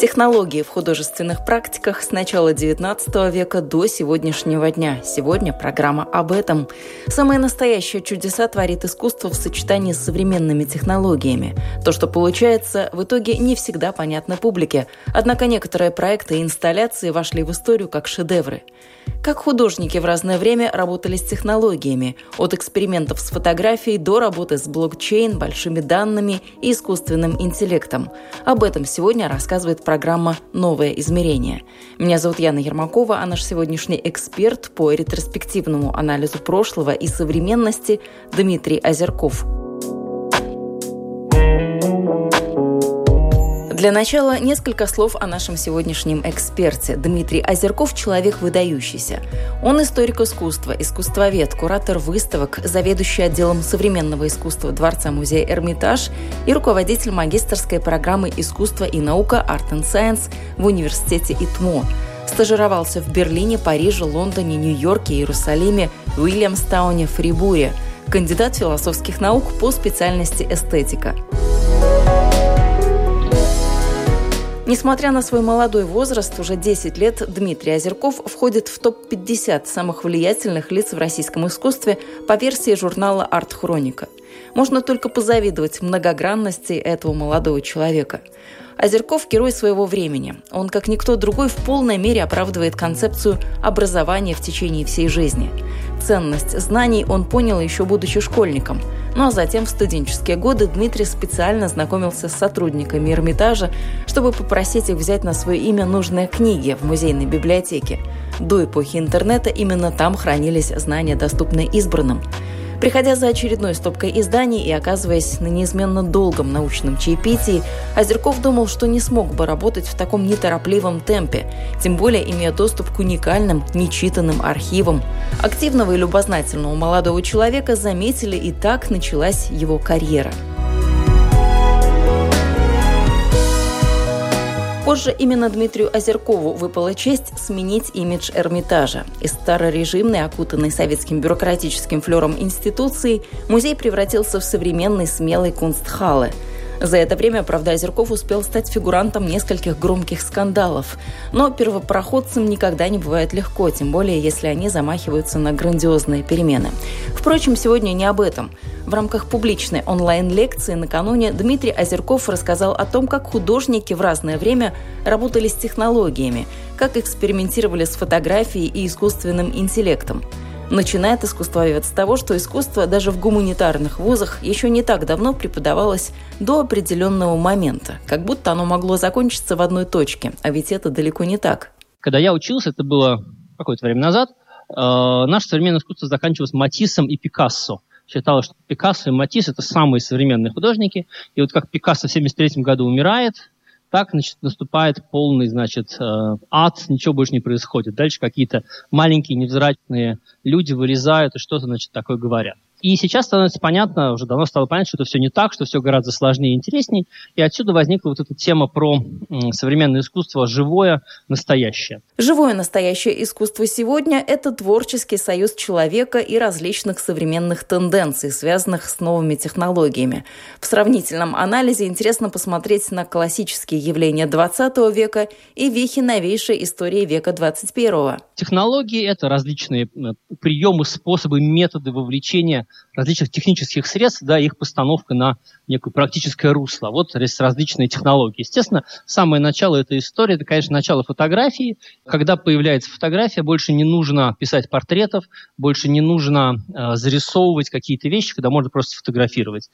Технологии в художественных практиках с начала XIX века до сегодняшнего дня. Сегодня программа об этом. Самые настоящие чудеса творит искусство в сочетании с современными технологиями. То, что получается, в итоге не всегда понятно публике. Однако некоторые проекты и инсталляции вошли в историю как шедевры. Как художники в разное время работали с технологиями, от экспериментов с фотографией до работы с блокчейн, большими данными и искусственным интеллектом. Об этом сегодня рассказывает программа «Новое измерение». Меня зовут Яна Ермакова, а наш сегодняшний эксперт по ретроспективному анализу прошлого и современности Дмитрий Озерков – Для начала несколько слов о нашем сегодняшнем эксперте. Дмитрий Озерков – человек выдающийся. Он историк искусства, искусствовед, куратор выставок, заведующий отделом современного искусства Дворца-музея «Эрмитаж» и руководитель магистрской программы «Искусство и наука Art and Science» в университете ИТМО. Стажировался в Берлине, Париже, Лондоне, Нью-Йорке, Иерусалиме, Уильямстауне, Фрибуре. Кандидат философских наук по специальности эстетика. Несмотря на свой молодой возраст, уже 10 лет, Дмитрий Озерков входит в топ-50 самых влиятельных лиц в российском искусстве по версии журнала «Арт-хроника». Можно только позавидовать многогранности этого молодого человека. Озерков – герой своего времени. Он, как никто другой, в полной мере оправдывает концепцию образования в течение всей жизни. Ценность знаний он понял еще будучи школьником – ну а затем в студенческие годы Дмитрий специально знакомился с сотрудниками Эрмитажа, чтобы попросить их взять на свое имя нужные книги в музейной библиотеке. До эпохи интернета именно там хранились знания, доступные избранным. Приходя за очередной стопкой изданий и оказываясь на неизменно долгом научном чаепитии, Озерков думал, что не смог бы работать в таком неторопливом темпе, тем более имея доступ к уникальным, нечитанным архивам. Активного и любознательного молодого человека заметили, и так началась его карьера – Позже именно Дмитрию Озеркову выпала честь сменить имидж Эрмитажа. Из старорежимной, окутанной советским бюрократическим флером институции, музей превратился в современный смелый кунстхалле – за это время, правда, Озерков успел стать фигурантом нескольких громких скандалов. Но первопроходцам никогда не бывает легко, тем более, если они замахиваются на грандиозные перемены. Впрочем, сегодня не об этом. В рамках публичной онлайн-лекции накануне Дмитрий Озерков рассказал о том, как художники в разное время работали с технологиями, как экспериментировали с фотографией и искусственным интеллектом. Начинает искусствовед с того, что искусство даже в гуманитарных вузах еще не так давно преподавалось до определенного момента, как будто оно могло закончиться в одной точке, а ведь это далеко не так. Когда я учился, это было какое-то время назад, э, наше современное искусство заканчивалось Матиссом и Пикассо. Считалось, что Пикассо и Матисс – это самые современные художники. И вот как Пикассо в 1973 году умирает, так значит, наступает полный значит, э, ад, ничего больше не происходит. Дальше какие-то маленькие невзрачные люди вылезают и что-то значит, такое говорят. И сейчас становится понятно, уже давно стало понятно, что это все не так, что все гораздо сложнее и интереснее. И отсюда возникла вот эта тема про современное искусство живое, настоящее. Живое настоящее искусство сегодня – это творческий союз человека и различных современных тенденций, связанных с новыми технологиями. В сравнительном анализе интересно посмотреть на классические явления 20 века и вехи новейшей истории века 21. Технологии – это различные приемы, способы, методы вовлечения различных технических средств, да, их постановка на некое практическое русло. Вот различные технологии. Естественно, самое начало этой истории, это, конечно, начало фотографии. Когда появляется фотография, больше не нужно писать портретов, больше не нужно э, зарисовывать какие-то вещи, когда можно просто фотографировать.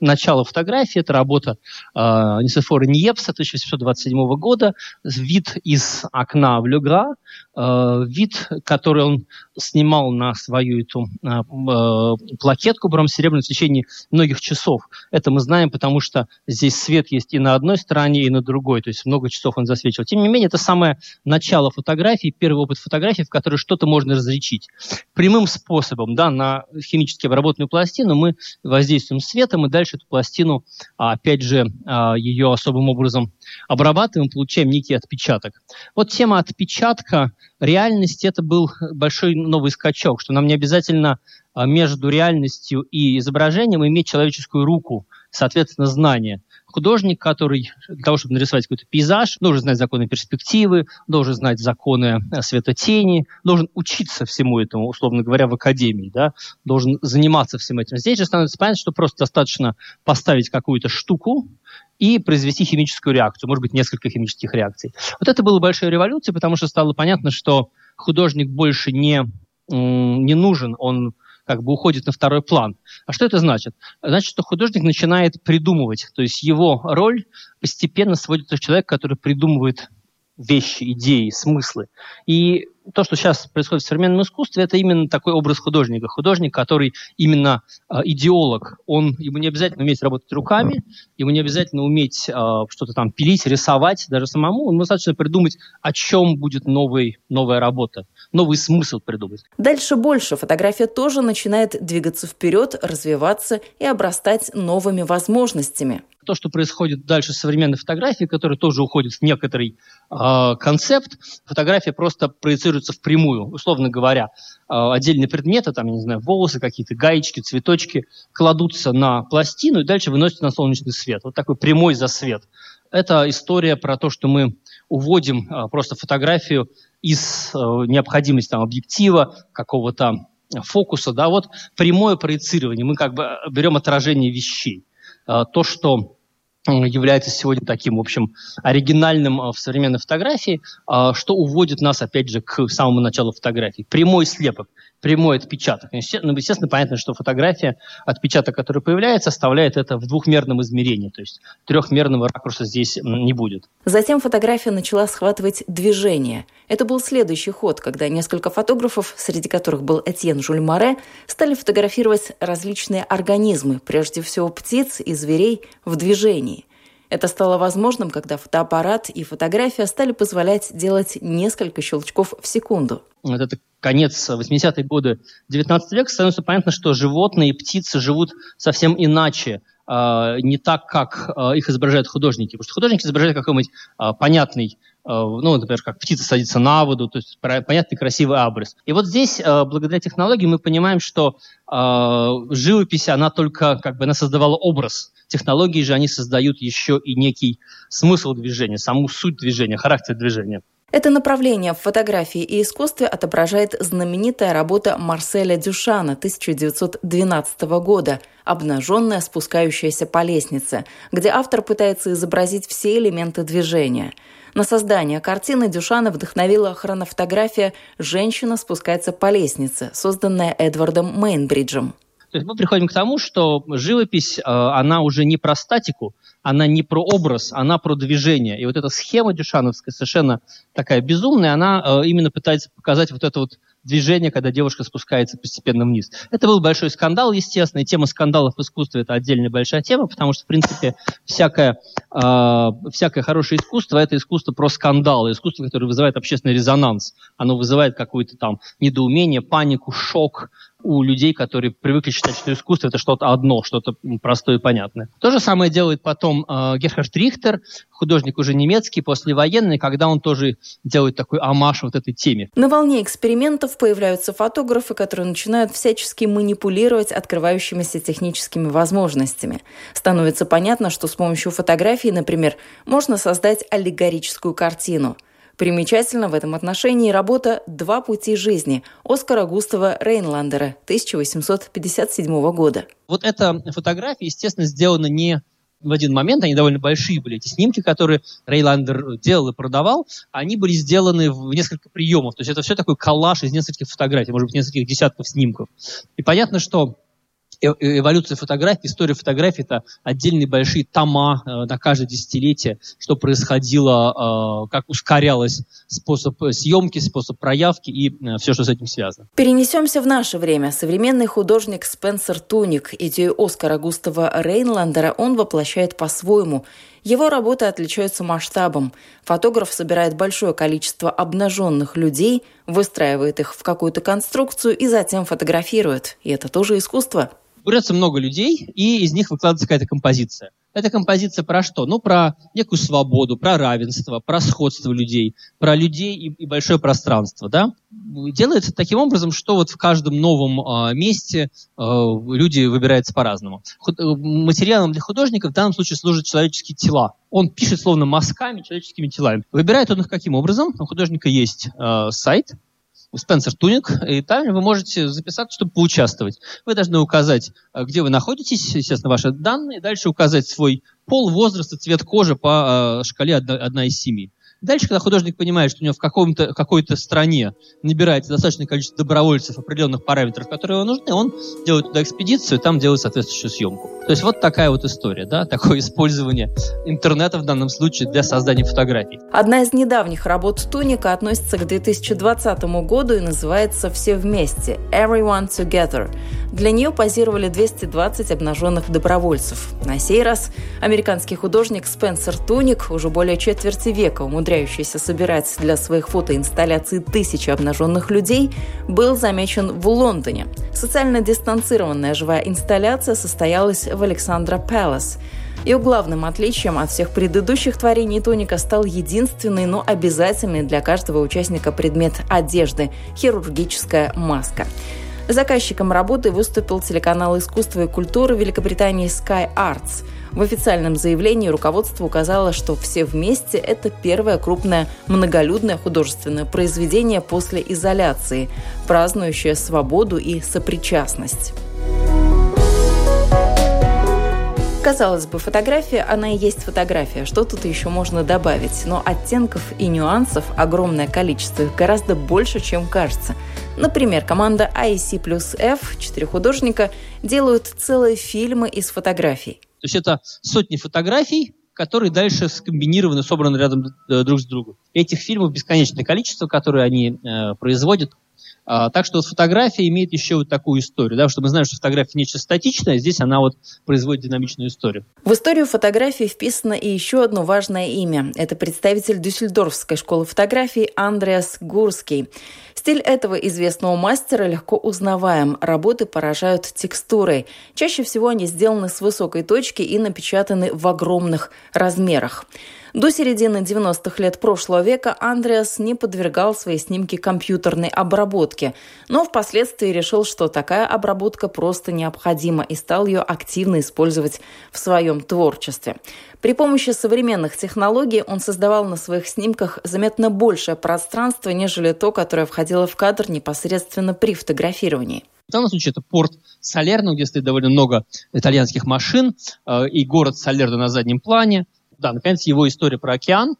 Начало фотографии – это работа э, Нисефора Ниепса 1727 года, вид из окна в Люгра, вид, который он снимал на свою эту э, э, плакетку бронзо-серебряную в течение многих часов. Это мы знаем, потому что здесь свет есть и на одной стороне, и на другой, то есть много часов он засвечивал. Тем не менее, это самое начало фотографии, первый опыт фотографии, в которой что-то можно различить. Прямым способом, да, на химически обработанную пластину мы воздействуем светом, и дальше эту пластину, а, опять же, а, ее особым образом обрабатываем, получаем некий отпечаток. Вот тема отпечатка реальности – это был большой новый скачок, что нам не обязательно а, между реальностью и изображением иметь человеческую руку, соответственно, знание. Художник, который для того, чтобы нарисовать какой-то пейзаж, должен знать законы перспективы, должен знать законы э, светотени, должен учиться всему этому, условно говоря, в академии, да, должен заниматься всем этим. Здесь же становится понятно, что просто достаточно поставить какую-то штуку, и произвести химическую реакцию, может быть, несколько химических реакций. Вот это было большой революцией, потому что стало понятно, что художник больше не, не нужен, он как бы уходит на второй план. А что это значит? Значит, что художник начинает придумывать, то есть его роль постепенно сводится к человеку, который придумывает вещи, идеи, смыслы. И то, что сейчас происходит в современном искусстве, это именно такой образ художника. Художник, который именно э, идеолог. Он, ему не обязательно уметь работать руками, ему не обязательно уметь э, что-то там пилить, рисовать даже самому. Ему достаточно придумать, о чем будет новый, новая работа, новый смысл придумать. Дальше больше. Фотография тоже начинает двигаться вперед, развиваться и обрастать новыми возможностями то, что происходит дальше с современной фотографией, которая тоже уходит в некоторый э, концепт, фотография просто проецируется впрямую, условно говоря. Э, отдельные предметы, там, я не знаю, волосы какие-то, гаечки, цветочки, кладутся на пластину и дальше выносятся на солнечный свет. Вот такой прямой засвет. Это история про то, что мы уводим э, просто фотографию из э, необходимости там, объектива, какого-то фокуса, да, вот прямое проецирование. Мы как бы берем отражение вещей. То, что является сегодня таким, в общем, оригинальным э, в современной фотографии, э, что уводит нас, опять же, к самому началу фотографии. Прямой слепок прямой отпечаток. Ну, естественно, понятно, что фотография, отпечаток, который появляется, оставляет это в двухмерном измерении, то есть трехмерного ракурса здесь не будет. Затем фотография начала схватывать движение. Это был следующий ход, когда несколько фотографов, среди которых был Этьен Жульмаре, стали фотографировать различные организмы, прежде всего птиц и зверей, в движении. Это стало возможным, когда фотоаппарат и фотография стали позволять делать несколько щелчков в секунду. Вот это конец 80-е годы 19 века, становится понятно, что животные и птицы живут совсем иначе, а, не так, как а, их изображают художники. Потому что художники изображают какой-нибудь а, понятный ну, например, как птица садится на воду, то есть понятный красивый образ. И вот здесь, благодаря технологии, мы понимаем, что живопись, она только, как бы, она создавала образ. Технологии же, они создают еще и некий смысл движения, саму суть движения, характер движения. Это направление в фотографии и искусстве отображает знаменитая работа Марселя Дюшана 1912 года «Обнаженная, спускающаяся по лестнице», где автор пытается изобразить все элементы движения. На создание картины Дюшана вдохновила хронофотография «Женщина спускается по лестнице», созданная Эдвардом Мейнбриджем. То есть мы приходим к тому, что живопись, э, она уже не про статику, она не про образ, она про движение. И вот эта схема дюшановская, совершенно такая безумная, она э, именно пытается показать вот это вот движение, когда девушка спускается постепенно вниз. Это был большой скандал, естественно, и тема скандалов в искусстве – это отдельная большая тема, потому что, в принципе, всякое, э, всякое хорошее искусство – это искусство про скандалы, искусство, которое вызывает общественный резонанс. Оно вызывает какое-то там недоумение, панику, шок, у людей, которые привыкли считать, что искусство это что-то одно, что-то простое и понятное. То же самое делает потом э, Герхард Рихтер, художник уже немецкий, послевоенный, когда он тоже делает такой амаш вот этой теме. На волне экспериментов появляются фотографы, которые начинают всячески манипулировать открывающимися техническими возможностями. Становится понятно, что с помощью фотографии, например, можно создать аллегорическую картину – Примечательно в этом отношении работа «Два пути жизни» Оскара Густава Рейнландера 1857 года. Вот эта фотография, естественно, сделана не в один момент, они довольно большие были, эти снимки, которые Рейландер делал и продавал, они были сделаны в несколько приемов. То есть это все такой коллаж из нескольких фотографий, может быть, нескольких десятков снимков. И понятно, что эволюция фотографии, история фотографии – это отдельные большие тома э, на каждое десятилетие, что происходило, э, как ускорялось способ съемки, способ проявки и э, все, что с этим связано. Перенесемся в наше время. Современный художник Спенсер Туник, идею Оскара Густава Рейнландера, он воплощает по-своему – его работы отличаются масштабом. Фотограф собирает большое количество обнаженных людей, выстраивает их в какую-то конструкцию и затем фотографирует. И это тоже искусство. Берется много людей, и из них выкладывается какая-то композиция. Эта композиция про что? Ну, про некую свободу, про равенство, про сходство людей, про людей и, и большое пространство, да? Делается таким образом, что вот в каждом новом э, месте э, люди выбираются по-разному. Э, материалом для художника в данном случае служат человеческие тела. Он пишет словно мазками, человеческими телами. Выбирает он их каким образом? У художника есть э, сайт, Спенсер Туник, и там вы можете записаться, чтобы поучаствовать. Вы должны указать, э, где вы находитесь, естественно, ваши данные, дальше указать свой пол, возраст и цвет кожи по э, шкале 1 из 7. Дальше, когда художник понимает, что у него в каком-то, какой-то стране набирается достаточное количество добровольцев определенных параметров, которые ему нужны, он делает туда экспедицию, там делает соответствующую съемку. То есть вот такая вот история, да, такое использование интернета в данном случае для создания фотографий. Одна из недавних работ Туника относится к 2020 году и называется «Все вместе» – «Everyone Together». Для нее позировали 220 обнаженных добровольцев. На сей раз американский художник Спенсер Туник, уже более четверти века умудряющийся собирать для своих фотоинсталляций тысячи обнаженных людей, был замечен в Лондоне. Социально дистанцированная живая инсталляция состоялась в Александра Пэлас – ее главным отличием от всех предыдущих творений Тоника стал единственный, но обязательный для каждого участника предмет одежды – хирургическая маска. Заказчиком работы выступил телеканал искусства и культуры Великобритании Sky Arts. В официальном заявлении руководство указало, что «Все вместе» — это первое крупное многолюдное художественное произведение после изоляции, празднующее свободу и сопричастность. Казалось бы, фотография, она и есть фотография. Что тут еще можно добавить? Но оттенков и нюансов огромное количество, их гораздо больше, чем кажется. Например, команда IC плюс F, четыре художника, делают целые фильмы из фотографий. То есть это сотни фотографий, которые дальше скомбинированы, собраны рядом э, друг с другом. Этих фильмов бесконечное количество, которые они э, производят. А, так что вот фотография имеет еще вот такую историю, да, что мы знаем, что фотография нечто статичное, здесь она вот производит динамичную историю. В историю фотографии вписано и еще одно важное имя. Это представитель Дюссельдорфской школы фотографии Андреас Гурский. Стиль этого известного мастера легко узнаваем. Работы поражают текстурой. Чаще всего они сделаны с высокой точки и напечатаны в огромных размерах. До середины 90-х лет прошлого века Андреас не подвергал свои снимки компьютерной обработке, но впоследствии решил, что такая обработка просто необходима и стал ее активно использовать в своем творчестве. При помощи современных технологий он создавал на своих снимках заметно большее пространство, нежели то, которое входило в кадр непосредственно при фотографировании. В данном случае это порт Салерно, где стоит довольно много итальянских машин, э, и город Салерно на заднем плане – да, наконец, его история про океан,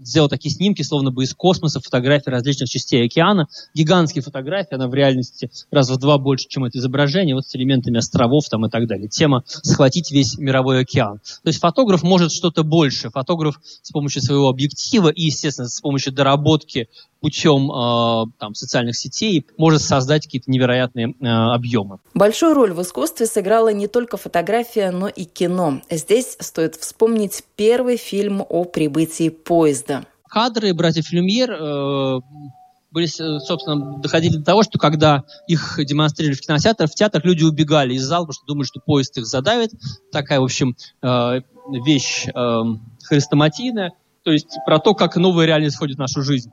сделал такие снимки, словно бы из космоса, фотографии различных частей океана. Гигантские фотографии, она в реальности раз в два больше, чем это изображение, вот с элементами островов там и так далее. Тема «Схватить весь мировой океан». То есть фотограф может что-то больше. Фотограф с помощью своего объектива и, естественно, с помощью доработки путем э, там, социальных сетей может создать какие-то невероятные э, объемы. Большую роль в искусстве сыграла не только фотография, но и кино. Здесь стоит вспомнить первый фильм о прибытии поезда. Кадры братьев Люмьер э, были, собственно, доходили до того, что когда их демонстрировали в кинотеатрах, в театрах люди убегали из зала, потому что думали, что поезд их задавит. Такая, в общем, э, вещь э, хрестоматийная. То есть про то, как новая реальность входит в нашу жизнь.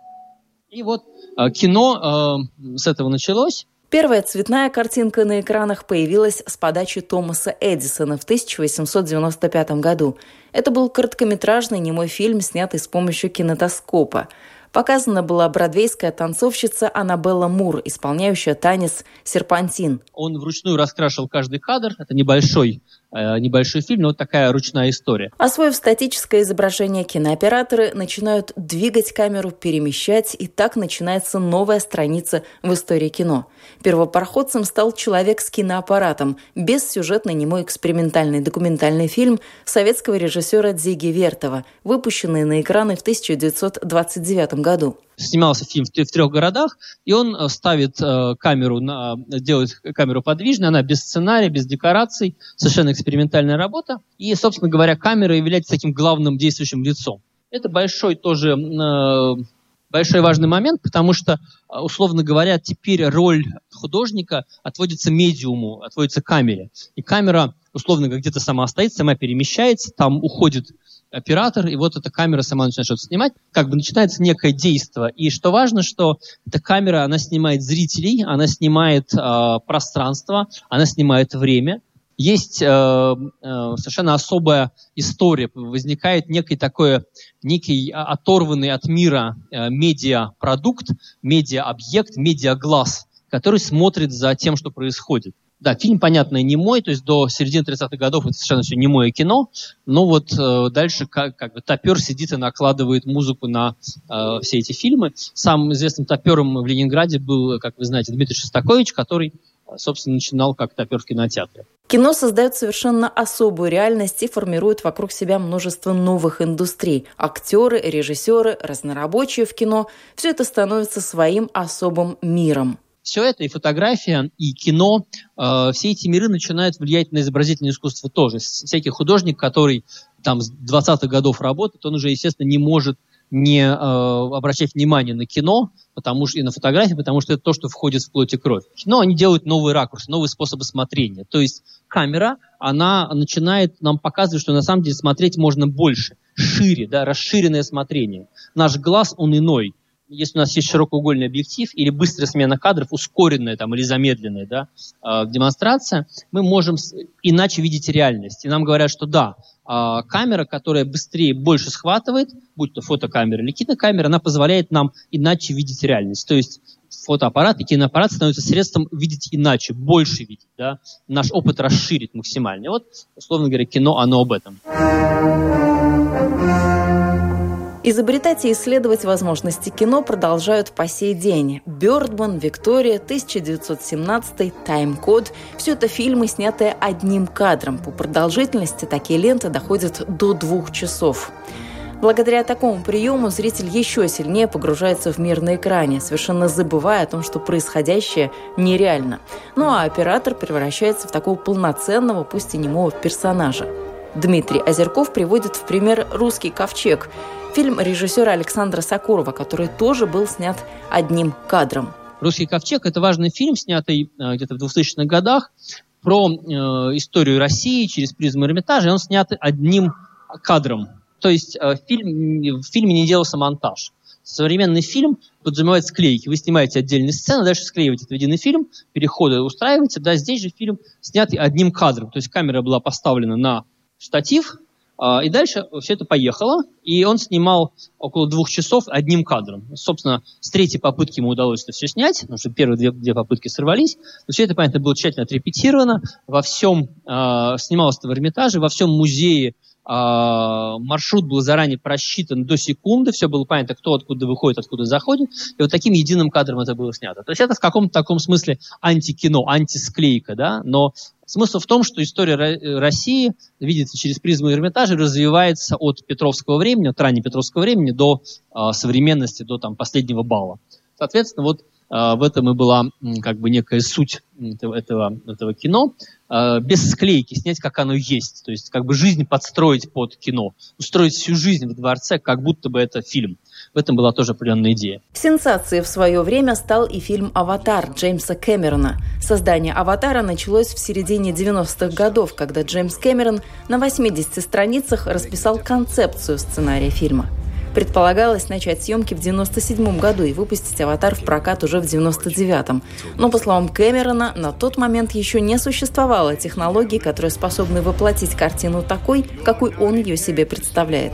И вот э, кино э, с этого началось. Первая цветная картинка на экранах появилась с подачи Томаса Эдисона в 1895 году. Это был короткометражный немой фильм, снятый с помощью кинетоскопа. Показана была бродвейская танцовщица Аннабелла Мур, исполняющая танец «Серпантин». Он вручную раскрашивал каждый кадр. Это небольшой небольшой фильм, но вот такая ручная история. Освоив статическое изображение, кинооператоры начинают двигать камеру, перемещать, и так начинается новая страница в истории кино. Первопроходцем стал человек с киноаппаратом, бессюжетный немой экспериментальный документальный фильм советского режиссера Дзиги Вертова, выпущенный на экраны в 1929 году снимался фильм в, в трех городах, и он э, ставит э, камеру, на, делает камеру подвижной, она без сценария, без декораций, совершенно экспериментальная работа. И, собственно говоря, камера является таким главным действующим лицом. Это большой тоже э, большой важный момент, потому что, э, условно говоря, теперь роль художника отводится медиуму, отводится камере. И камера, условно где-то сама стоит, сама перемещается, там уходит оператор, и вот эта камера сама начинает что-то снимать, как бы начинается некое действие. И что важно, что эта камера, она снимает зрителей, она снимает э, пространство, она снимает время. Есть э, э, совершенно особая история, возникает некий такой, некий оторванный от мира э, медиапродукт, медиа-объект, медиа-глаз, который смотрит за тем, что происходит. Да, фильм, понятно, не мой, то есть до середины 30-х годов это совершенно все не мое кино, но вот э, дальше как, как бы топер сидит и накладывает музыку на э, все эти фильмы. Самым известным топером в Ленинграде был, как вы знаете, Дмитрий Шостакович, который, собственно, начинал как топер в кинотеатре. Кино создает совершенно особую реальность и формирует вокруг себя множество новых индустрий. Актеры, режиссеры, разнорабочие в кино – все это становится своим особым миром все это, и фотография, и кино, э, все эти миры начинают влиять на изобразительное искусство тоже. Всякий художник, который там с 20-х годов работает, он уже, естественно, не может не э, обращать внимание на кино потому что, и на фотографии, потому что это то, что входит в плоть и кровь. Кино, они делают новые ракурсы, новые способы смотрения. То есть камера, она начинает нам показывать, что на самом деле смотреть можно больше, шире, да, расширенное смотрение. Наш глаз, он иной если у нас есть широкоугольный объектив или быстрая смена кадров, ускоренная там, или замедленная да, э, демонстрация, мы можем иначе видеть реальность. И нам говорят, что да, э, камера, которая быстрее, больше схватывает, будь то фотокамера или кинокамера, она позволяет нам иначе видеть реальность. То есть фотоаппарат и киноаппарат становятся средством видеть иначе, больше видеть, да, наш опыт расширить максимально. И вот, условно говоря, кино, оно об этом. Изобретать и исследовать возможности кино продолжают по сей день. «Бёрдман», «Виктория», 1917, «Тайм-код» – все это фильмы, снятые одним кадром. По продолжительности такие ленты доходят до двух часов. Благодаря такому приему зритель еще сильнее погружается в мир на экране, совершенно забывая о том, что происходящее нереально. Ну а оператор превращается в такого полноценного, пусть и немого персонажа. Дмитрий Озерков приводит в пример «Русский ковчег», фильм режиссера Александра Сокурова, который тоже был снят одним кадром. «Русский ковчег» — это важный фильм, снятый э, где-то в 2000-х годах, про э, историю России через призму Эрмитажа, и он снят одним кадром. То есть э, фильм, в фильме не делался монтаж. Современный фильм подразумевает склейки. Вы снимаете отдельные сцены, дальше склеиваете в единый фильм, переходы устраиваете. Да, здесь же фильм снят одним кадром. То есть камера была поставлена на штатив, а, и дальше все это поехало, и он снимал около двух часов одним кадром. Собственно, с третьей попытки ему удалось это все снять, потому что первые две, две попытки сорвались. Но все это, понятно, было тщательно отрепетировано. Во всем э, снималось это в Эрмитаже, во всем музее а, маршрут был заранее просчитан до секунды, все было понятно, кто откуда выходит, откуда заходит, и вот таким единым кадром это было снято. То есть это в каком-то таком смысле антикино, антисклейка, да, но смысл в том, что история России, видите, через призму Эрмитажа развивается от Петровского времени, от раннего Петровского времени до э, современности, до там, последнего балла. Соответственно, вот а, в этом и была как бы некая суть этого, этого, этого кино. А, без склейки снять, как оно есть. То есть как бы жизнь подстроить под кино. Устроить всю жизнь в дворце, как будто бы это фильм. В этом была тоже определенная идея. Сенсацией в свое время стал и фильм «Аватар» Джеймса Кэмерона. Создание «Аватара» началось в середине 90-х годов, когда Джеймс Кэмерон на 80 страницах расписал концепцию сценария фильма – Предполагалось начать съемки в 1997 году и выпустить «Аватар» в прокат уже в 1999. Но, по словам Кэмерона, на тот момент еще не существовало технологий, которые способны воплотить картину такой, какой он ее себе представляет.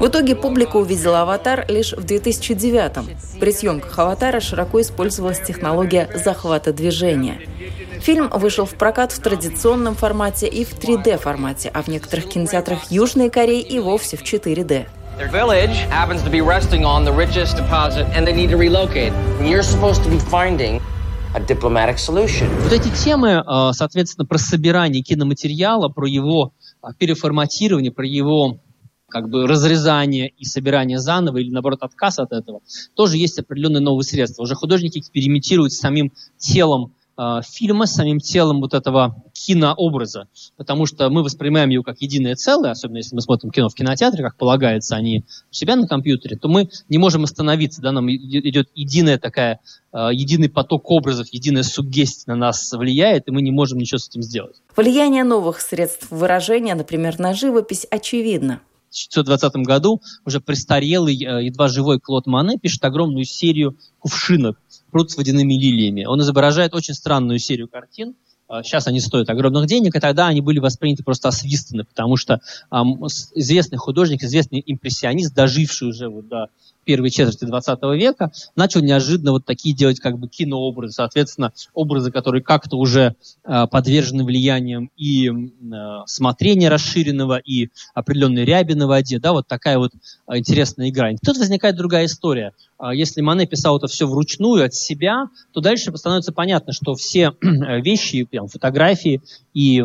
В итоге публика увидела «Аватар» лишь в 2009 -м. При съемках «Аватара» широко использовалась технология захвата движения. Фильм вышел в прокат в традиционном формате и в 3D-формате, а в некоторых кинотеатрах Южной Кореи и вовсе в 4D. Their village happens to be resting on the richest deposit, and they need to relocate. You're supposed to be finding a diplomatic solution. Вот эти темы, э, соответственно, про собирание киноматериала, про его э, переформатирование, про его как бы разрезание и собирание заново или, наоборот, отказ от этого, тоже есть определенные новые средства. Уже художники экспериментируют с самим телом э, фильма, с самим телом вот этого кинообраза, потому что мы воспринимаем его как единое целое, особенно если мы смотрим кино в кинотеатре, как полагается, а не у себя на компьютере, то мы не можем остановиться, да, нам идет единая такая, э, единый поток образов, единая суггестия на нас влияет, и мы не можем ничего с этим сделать. Влияние новых средств выражения, например, на живопись, очевидно. В 1920 году уже престарелый, э, едва живой Клод Мане пишет огромную серию кувшинок «Пруд с водяными лилиями». Он изображает очень странную серию картин – Сейчас а, они стоят огромных денег, и тогда они были восприняты просто освистаны, потому что эм, известный художник, известный импрессионист, доживший уже вот до первой четверти 20 века, начал неожиданно вот такие делать как бы кинообразы, соответственно, образы, которые как-то уже э, подвержены влиянием и э, смотрения расширенного, и определенной ряби на воде, да, вот такая вот э, интересная игра. И тут возникает другая история. Если Мане писал это все вручную от себя, то дальше становится понятно, что все вещи, прям, фотографии и э,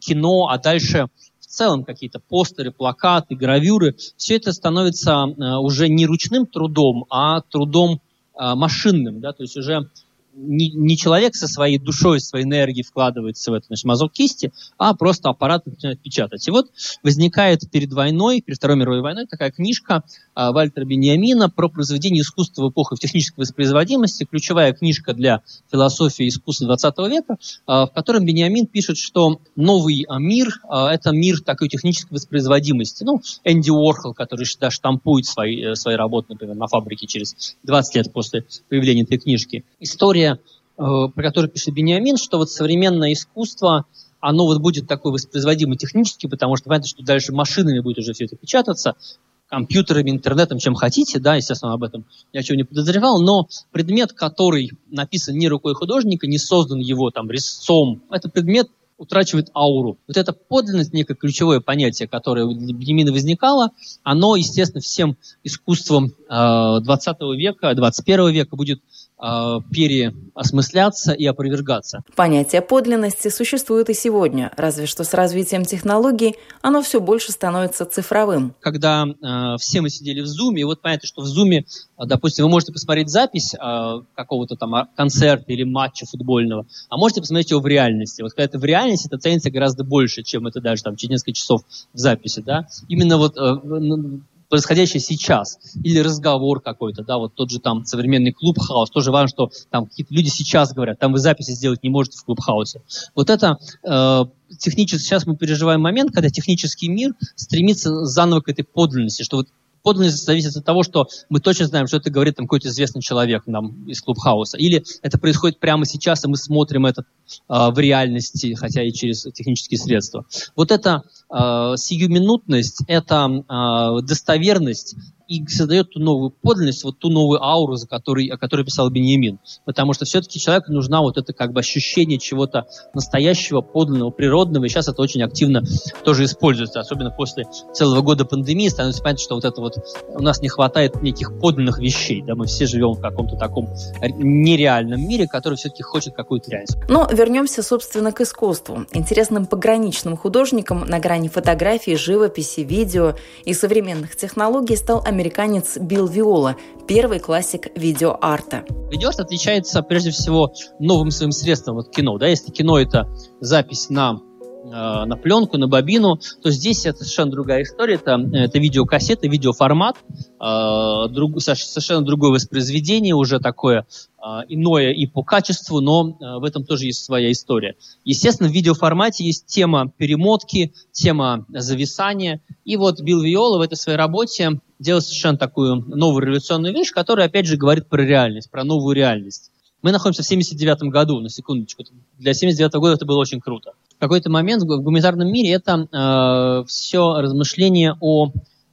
кино, а дальше целом какие-то постеры, плакаты, гравюры, все это становится э, уже не ручным трудом, а трудом э, машинным, да, то есть уже не, не человек со своей душой, своей энергией вкладывается в это, значит, мазок кисти, а просто аппарат начинает печатать. И вот возникает перед войной, перед Второй мировой войной такая книжка а, Вальтера Бениамина про произведение искусства в эпоху технической воспроизводимости, ключевая книжка для философии искусства 20 века, а, в котором Бениамин пишет, что новый мир а, – это мир такой технической воспроизводимости. Ну, Энди Уорхол, который да, штампует свои, э, свои работы, например, на фабрике через 20 лет после появления этой книжки. История история, э, про которую пишет Бениамин, что вот современное искусство, оно вот будет такое воспроизводимо технически, потому что понятно, что дальше машинами будет уже все это печататься, компьютерами, интернетом, чем хотите, да, естественно, об этом я чего не подозревал, но предмет, который написан не рукой художника, не создан его там резцом, это предмет утрачивает ауру. Вот эта подлинность, некое ключевое понятие, которое у Бенемина возникало, оно, естественно, всем искусством э, 20 века, 21 века будет переосмысляться и опровергаться. Понятие подлинности существует и сегодня, разве что с развитием технологий оно все больше становится цифровым. Когда э, все мы сидели в Зуме, и вот понятно, что в Зуме, допустим, вы можете посмотреть запись э, какого-то там концерта или матча футбольного, а можете посмотреть его в реальности. Вот когда это в реальности, это ценится гораздо больше, чем это даже там через несколько часов в записи, да. Именно вот э, происходящее сейчас, или разговор какой-то, да, вот тот же там современный клуб-хаус, тоже важно, что там какие-то люди сейчас говорят, там вы записи сделать не можете в клуб-хаусе. Вот это э, технически, сейчас мы переживаем момент, когда технический мир стремится заново к этой подлинности, что вот подлинность зависит от того, что мы точно знаем, что это говорит там какой-то известный человек нам из клубхауса. Или это происходит прямо сейчас, и мы смотрим это э, в реальности, хотя и через технические средства. Вот эта э, сиюминутность, это э, достоверность, и создает ту новую подлинность, вот ту новую ауру, за которой, о которой писал Беньямин. Потому что все-таки человеку нужна вот это как бы ощущение чего-то настоящего, подлинного, природного, и сейчас это очень активно тоже используется, особенно после целого года пандемии становится понятно, что вот это вот у нас не хватает неких подлинных вещей, да, мы все живем в каком-то таком нереальном мире, который все-таки хочет какую-то реальность. Но вернемся, собственно, к искусству. Интересным пограничным художником на грани фотографии, живописи, видео и современных технологий стал американец Билл Виола, первый классик видеоарта. Видеоарт отличается прежде всего новым своим средством вот кино. Да? Если кино это запись на э, на пленку, на бобину, то здесь это совершенно другая история. Это, это видеокассета, видеоформат, э, друг, совершенно другое воспроизведение, уже такое а, иное и по качеству, но а, в этом тоже есть своя история. Естественно, в видеоформате есть тема перемотки, тема зависания. И вот Билл Виола в этой своей работе делает совершенно такую новую революционную вещь, которая, опять же, говорит про реальность, про новую реальность. Мы находимся в 79 году, на секундочку. Для 79 года это было очень круто. В какой-то момент в гуманитарном мире это э, все размышление о,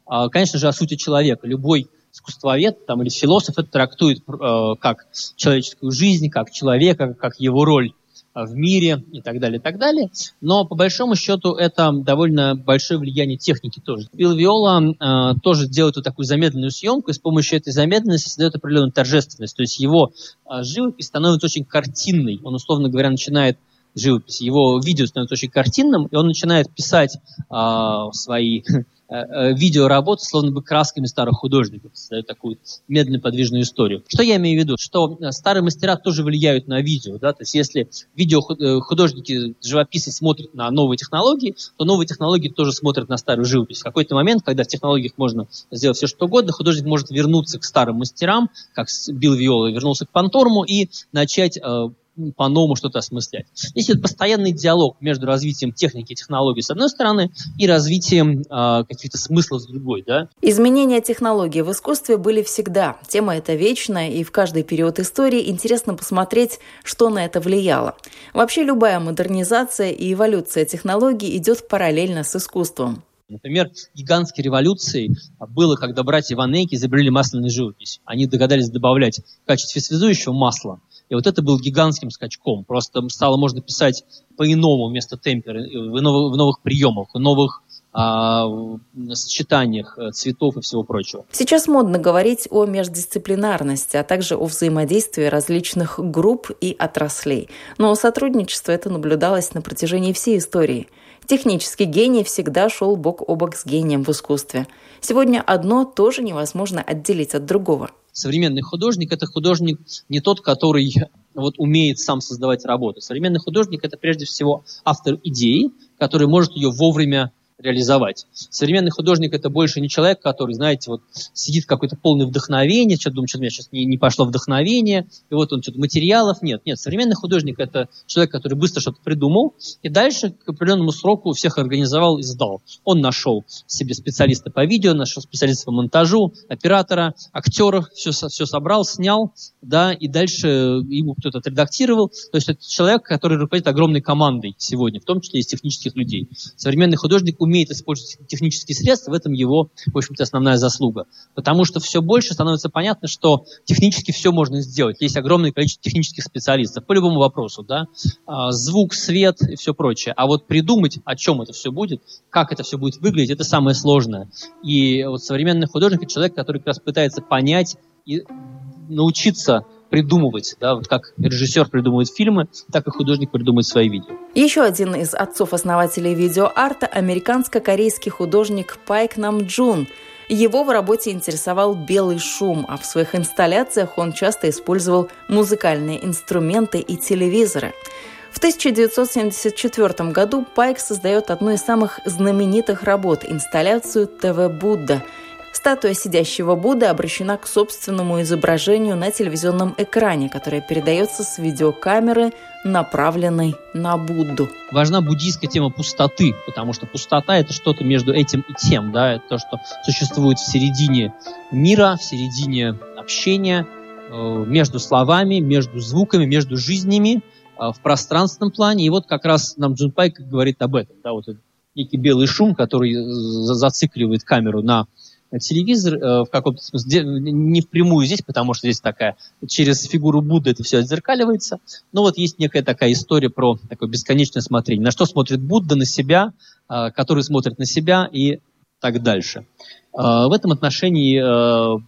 э, конечно же, о сути человека. Любой искусствовед там, или философ это трактует э, как человеческую жизнь, как человека, как его роль в мире и так далее, и так далее. Но по большому счету это довольно большое влияние техники тоже. Билл Виола э, тоже делает вот такую замедленную съемку, и с помощью этой замедленности создает определенную торжественность. То есть его э, живопись становится очень картинной. Он, условно говоря, начинает живопись. Его видео становится очень картинным, и он начинает писать э, свои Э, э, видеоработы, словно бы красками старых художников, создают такую медленную подвижную историю. Что я имею в виду? Что э, старые мастера тоже влияют на видео. Да? То есть если видео художники, живописцы смотрят на новые технологии, то новые технологии тоже смотрят на старую живопись. В какой-то момент, когда в технологиях можно сделать все, что угодно, художник может вернуться к старым мастерам, как Билл Виола вернулся к Панторму, и начать по-новому что-то осмыслять. Здесь идет постоянный диалог между развитием техники и технологий с одной стороны и развитием э, каких-то смыслов с другой. Да? Изменения технологий в искусстве были всегда. Тема эта вечная, и в каждый период истории интересно посмотреть, что на это влияло. Вообще любая модернизация и эволюция технологий идет параллельно с искусством. Например, гигантской революцией было, когда братья Ван Эйки изобрели масляную живопись. Они догадались добавлять в качестве связующего масло. И вот это был гигантским скачком. Просто стало можно писать по-иному вместо темпера, в, в новых приемах, в новых а, сочетаниях э, цветов и всего прочего. Сейчас модно говорить о междисциплинарности, а также о взаимодействии различных групп и отраслей. Но сотрудничество это наблюдалось на протяжении всей истории. Технический гений всегда шел бок о бок с гением в искусстве. Сегодня одно тоже невозможно отделить от другого современный художник – это художник не тот, который вот умеет сам создавать работы. Современный художник – это прежде всего автор идеи, который может ее вовремя реализовать. Современный художник – это больше не человек, который, знаете, вот сидит какое-то полное вдохновение, что-то думает, что у меня сейчас не, не пошло вдохновение, и вот он что-то материалов нет. Нет, современный художник – это человек, который быстро что-то придумал, и дальше к определенному сроку всех организовал и сдал. Он нашел себе специалиста по видео, нашел специалиста по монтажу, оператора, актеров, все, все собрал, снял, да, и дальше ему кто-то отредактировал. То есть это человек, который руководит огромной командой сегодня, в том числе из технических людей. Современный художник умеет умеет использовать технические средства, в этом его, в общем-то, основная заслуга. Потому что все больше становится понятно, что технически все можно сделать. Есть огромное количество технических специалистов по любому вопросу, да, а, звук, свет и все прочее. А вот придумать, о чем это все будет, как это все будет выглядеть, это самое сложное. И вот современный художник – это человек, который как раз пытается понять и научиться придумывать, да, вот как режиссер придумывает фильмы, так и художник придумывает свои видео. Еще один из отцов-основателей видеоарта – американско-корейский художник Пайк Нам Джун. Его в работе интересовал белый шум, а в своих инсталляциях он часто использовал музыкальные инструменты и телевизоры. В 1974 году Пайк создает одну из самых знаменитых работ – инсталляцию «ТВ Будда», Статуя сидящего Будды обращена к собственному изображению на телевизионном экране, которое передается с видеокамеры, направленной на Будду. Важна буддийская тема пустоты, потому что пустота – это что-то между этим и тем, да, это то, что существует в середине мира, в середине общения, э, между словами, между звуками, между жизнями, э, в пространственном плане. И вот как раз нам Джун Пайк говорит об этом, да, вот этот некий белый шум, который э, зацикливает камеру на телевизор э, в каком-то смысле, не впрямую здесь, потому что здесь такая, через фигуру Будды это все отзеркаливается, но вот есть некая такая история про такое бесконечное смотрение. На что смотрит Будда? На себя, э, который смотрит на себя и так дальше. Э, в этом отношении э,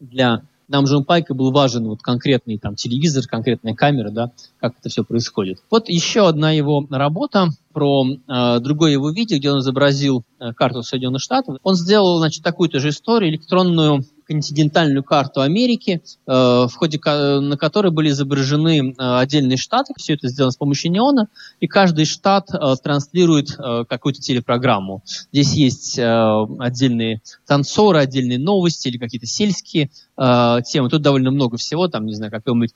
для нам же Пайка был важен вот конкретный там телевизор, конкретная камера, да, как это все происходит. Вот еще одна его работа про э, другое его видео, где он изобразил э, карту Соединенных Штатов. Он сделал, значит, такую-то же историю, электронную континентальную карту Америки, э, в ходе на которой были изображены э, отдельные штаты. Все это сделано с помощью неона, и каждый штат э, транслирует какую-то телепрограмму. Здесь есть отдельные танцоры, отдельные новости или какие-то сельские темы. Тут довольно много всего, там, не знаю, какой-нибудь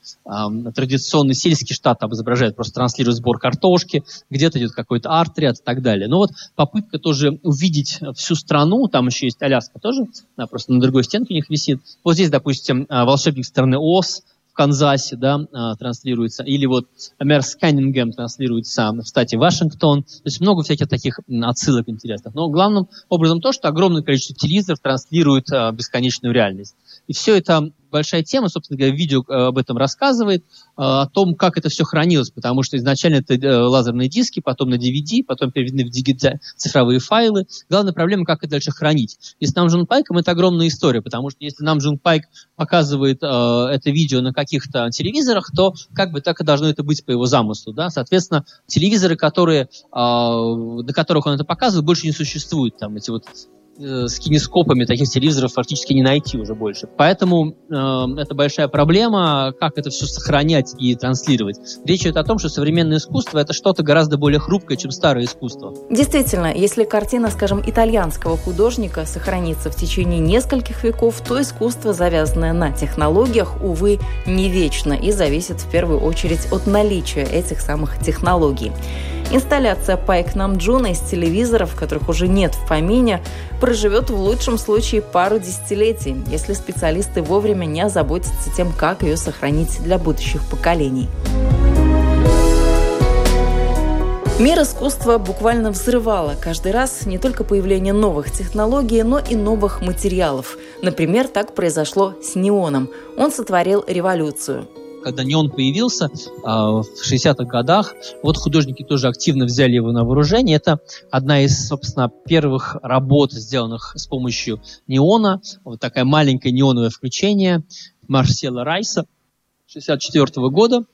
традиционный сельский штат там изображает, просто транслирует сбор картошки, где-то идет какой-то арт-ряд и так далее. Но вот попытка тоже увидеть всю страну, там еще есть Аляска тоже, да, просто на другой стенке у них висит. Вот здесь, допустим, а, волшебник страны Оз в Канзасе, да, а, транслируется, или вот мэр Сканнингем транслируется в штате Вашингтон. То есть много всяких таких отсылок интересных. Но главным образом то, что огромное количество телевизоров транслирует а, бесконечную реальность. И все это большая тема, собственно говоря, видео об этом рассказывает, о том, как это все хранилось, потому что изначально это лазерные диски, потом на DVD, потом переведены в цифровые файлы. Главная проблема, как это дальше хранить. И с Намджун Пайком это огромная история, потому что если Намджун Пайк показывает э, это видео на каких-то телевизорах, то как бы так и должно это быть по его замыслу. Да? Соответственно, телевизоры, которые, э, на которых он это показывает, больше не существует. Там эти вот э, с кинескопами таких телевизоров фактически не найти уже больше. Поэтому э, это большая проблема, как это все сохранять и транслировать. Речь идет о том, что современное искусство это что-то гораздо более хрупкое, чем старое искусство. Действительно, если картина, скажем, итальянского художника сохранится в течение нескольких веков, то искусство, завязанное на технологиях, увы, не вечно и зависит в первую очередь от наличия этих самых технологий. Инсталляция Пайк Намджуна из телевизоров, которых уже нет в помине, проживет в лучшем случае пару десятилетий, если специалисты вовремя не озаботятся тем, как ее сохранить для будущих поколений. Мир искусства буквально взрывало каждый раз не только появление новых технологий, но и новых материалов. Например, так произошло с неоном. Он сотворил революцию когда неон появился а, в 60-х годах, вот художники тоже активно взяли его на вооружение. Это одна из, собственно, первых работ, сделанных с помощью неона. Вот такая маленькое неоновое включение Марсела Райса 64 года.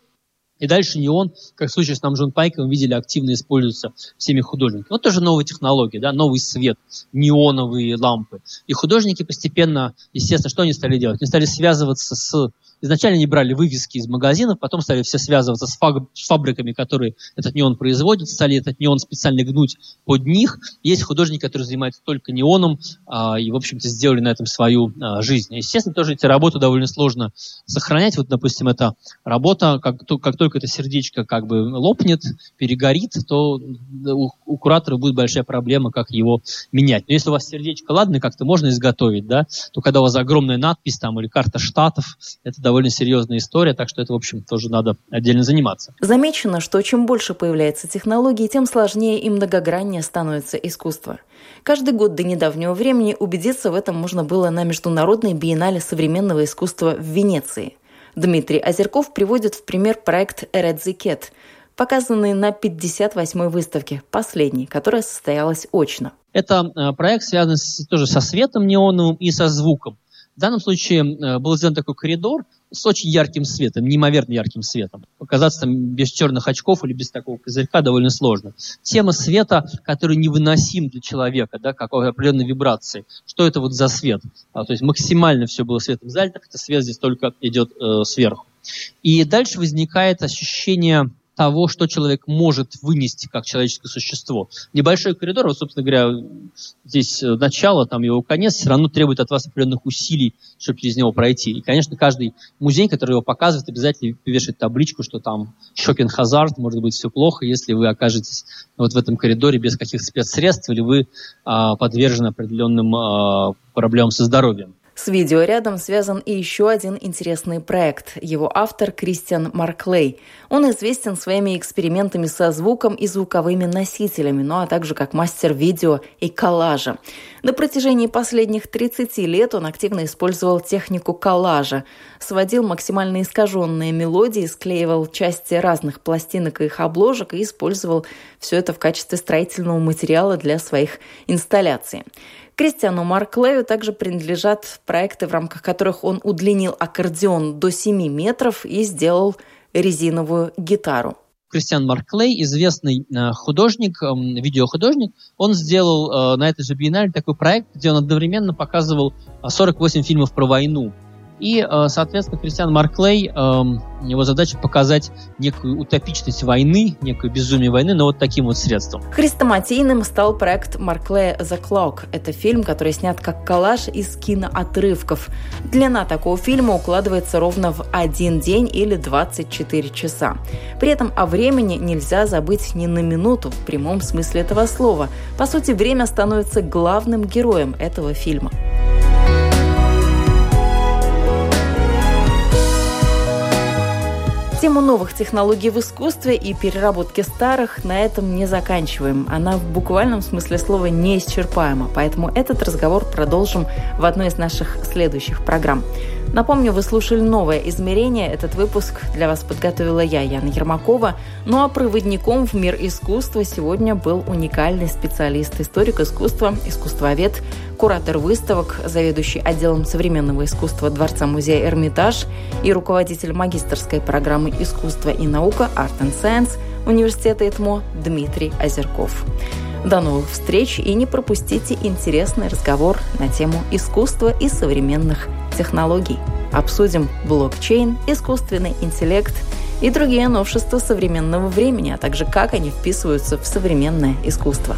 И дальше неон, как в случае с нам Джон Пайком, видели, активно используется всеми художниками. Вот тоже новые технологии, да, новый свет, неоновые лампы. И художники постепенно, естественно, что они стали делать? Они стали связываться с Изначально они брали вывески из магазинов, потом стали все связываться с, фаб- с фабриками, которые этот неон производят, стали этот неон специально гнуть под них. Есть художники, которые занимаются только неоном, а, и, в общем-то, сделали на этом свою а, жизнь. Естественно, тоже эти работы довольно сложно сохранять. Вот, допустим, эта работа, как, то, как только это сердечко как бы лопнет, перегорит, то у, у куратора будет большая проблема, как его менять. Но если у вас сердечко, ладно, как-то можно изготовить, да, то когда у вас огромная надпись там или карта штатов, это довольно серьезная история, так что это, в общем, тоже надо отдельно заниматься. Замечено, что чем больше появляется технологий, тем сложнее и многограннее становится искусство. Каждый год до недавнего времени убедиться в этом можно было на Международной биеннале современного искусства в Венеции. Дмитрий Озерков приводит в пример проект «Эредзикет», показанный на 58-й выставке, последней, которая состоялась очно. Это э, проект связан с, тоже со светом неоновым и со звуком. В данном случае э, был сделан такой коридор, с очень ярким светом, неимоверно ярким светом. Показаться там без черных очков или без такого козырька довольно сложно. Тема света, который невыносим для человека, да, какой определенной вибрации. Что это вот за свет? А, то есть максимально все было светом залито, это свет здесь только идет э, сверху. И дальше возникает ощущение того, что человек может вынести как человеческое существо. Небольшой коридор, вот, собственно говоря, здесь э, начало, там его конец, все равно требует от вас определенных усилий, чтобы через него пройти. И, конечно, каждый музей, который его показывает, обязательно вешает табличку, что там шокин хазард, может быть, все плохо, если вы окажетесь вот в этом коридоре без каких-то спецсредств, или вы а, подвержены определенным а, проблемам со здоровьем. С видео рядом связан и еще один интересный проект. Его автор Кристиан Марклей. Он известен своими экспериментами со звуком и звуковыми носителями, ну а также как мастер видео и коллажа. На протяжении последних 30 лет он активно использовал технику коллажа, сводил максимально искаженные мелодии, склеивал части разных пластинок и их обложек и использовал все это в качестве строительного материала для своих инсталляций. Кристиану Марклею также принадлежат проекты, в рамках которых он удлинил аккордеон до 7 метров и сделал резиновую гитару. Кристиан Марклей, известный э, художник, э, видеохудожник, он сделал э, на этой же биеннале такой проект, где он одновременно показывал 48 фильмов про войну. И, э, соответственно, Кристиан Марклей, эм, его задача показать некую утопичность войны, некую безумие войны, но вот таким вот средством. Хрестоматийным стал проект Марклея «The Clock». Это фильм, который снят как коллаж из киноотрывков. Длина такого фильма укладывается ровно в один день или 24 часа. При этом о времени нельзя забыть ни на минуту в прямом смысле этого слова. По сути, время становится главным героем этого фильма. Тему новых технологий в искусстве и переработки старых на этом не заканчиваем. Она в буквальном смысле слова неисчерпаема, поэтому этот разговор продолжим в одной из наших следующих программ. Напомню, вы слушали «Новое измерение». Этот выпуск для вас подготовила я, Яна Ермакова. Ну а проводником в мир искусства сегодня был уникальный специалист, историк искусства, искусствовед, куратор выставок, заведующий отделом современного искусства Дворца-музея «Эрмитаж» и руководитель магистрской программы «Искусство и наука» Art and Science Университета ИТМО Дмитрий Озерков. До новых встреч и не пропустите интересный разговор на тему искусства и современных технологий. Обсудим блокчейн, искусственный интеллект и другие новшества современного времени, а также как они вписываются в современное искусство.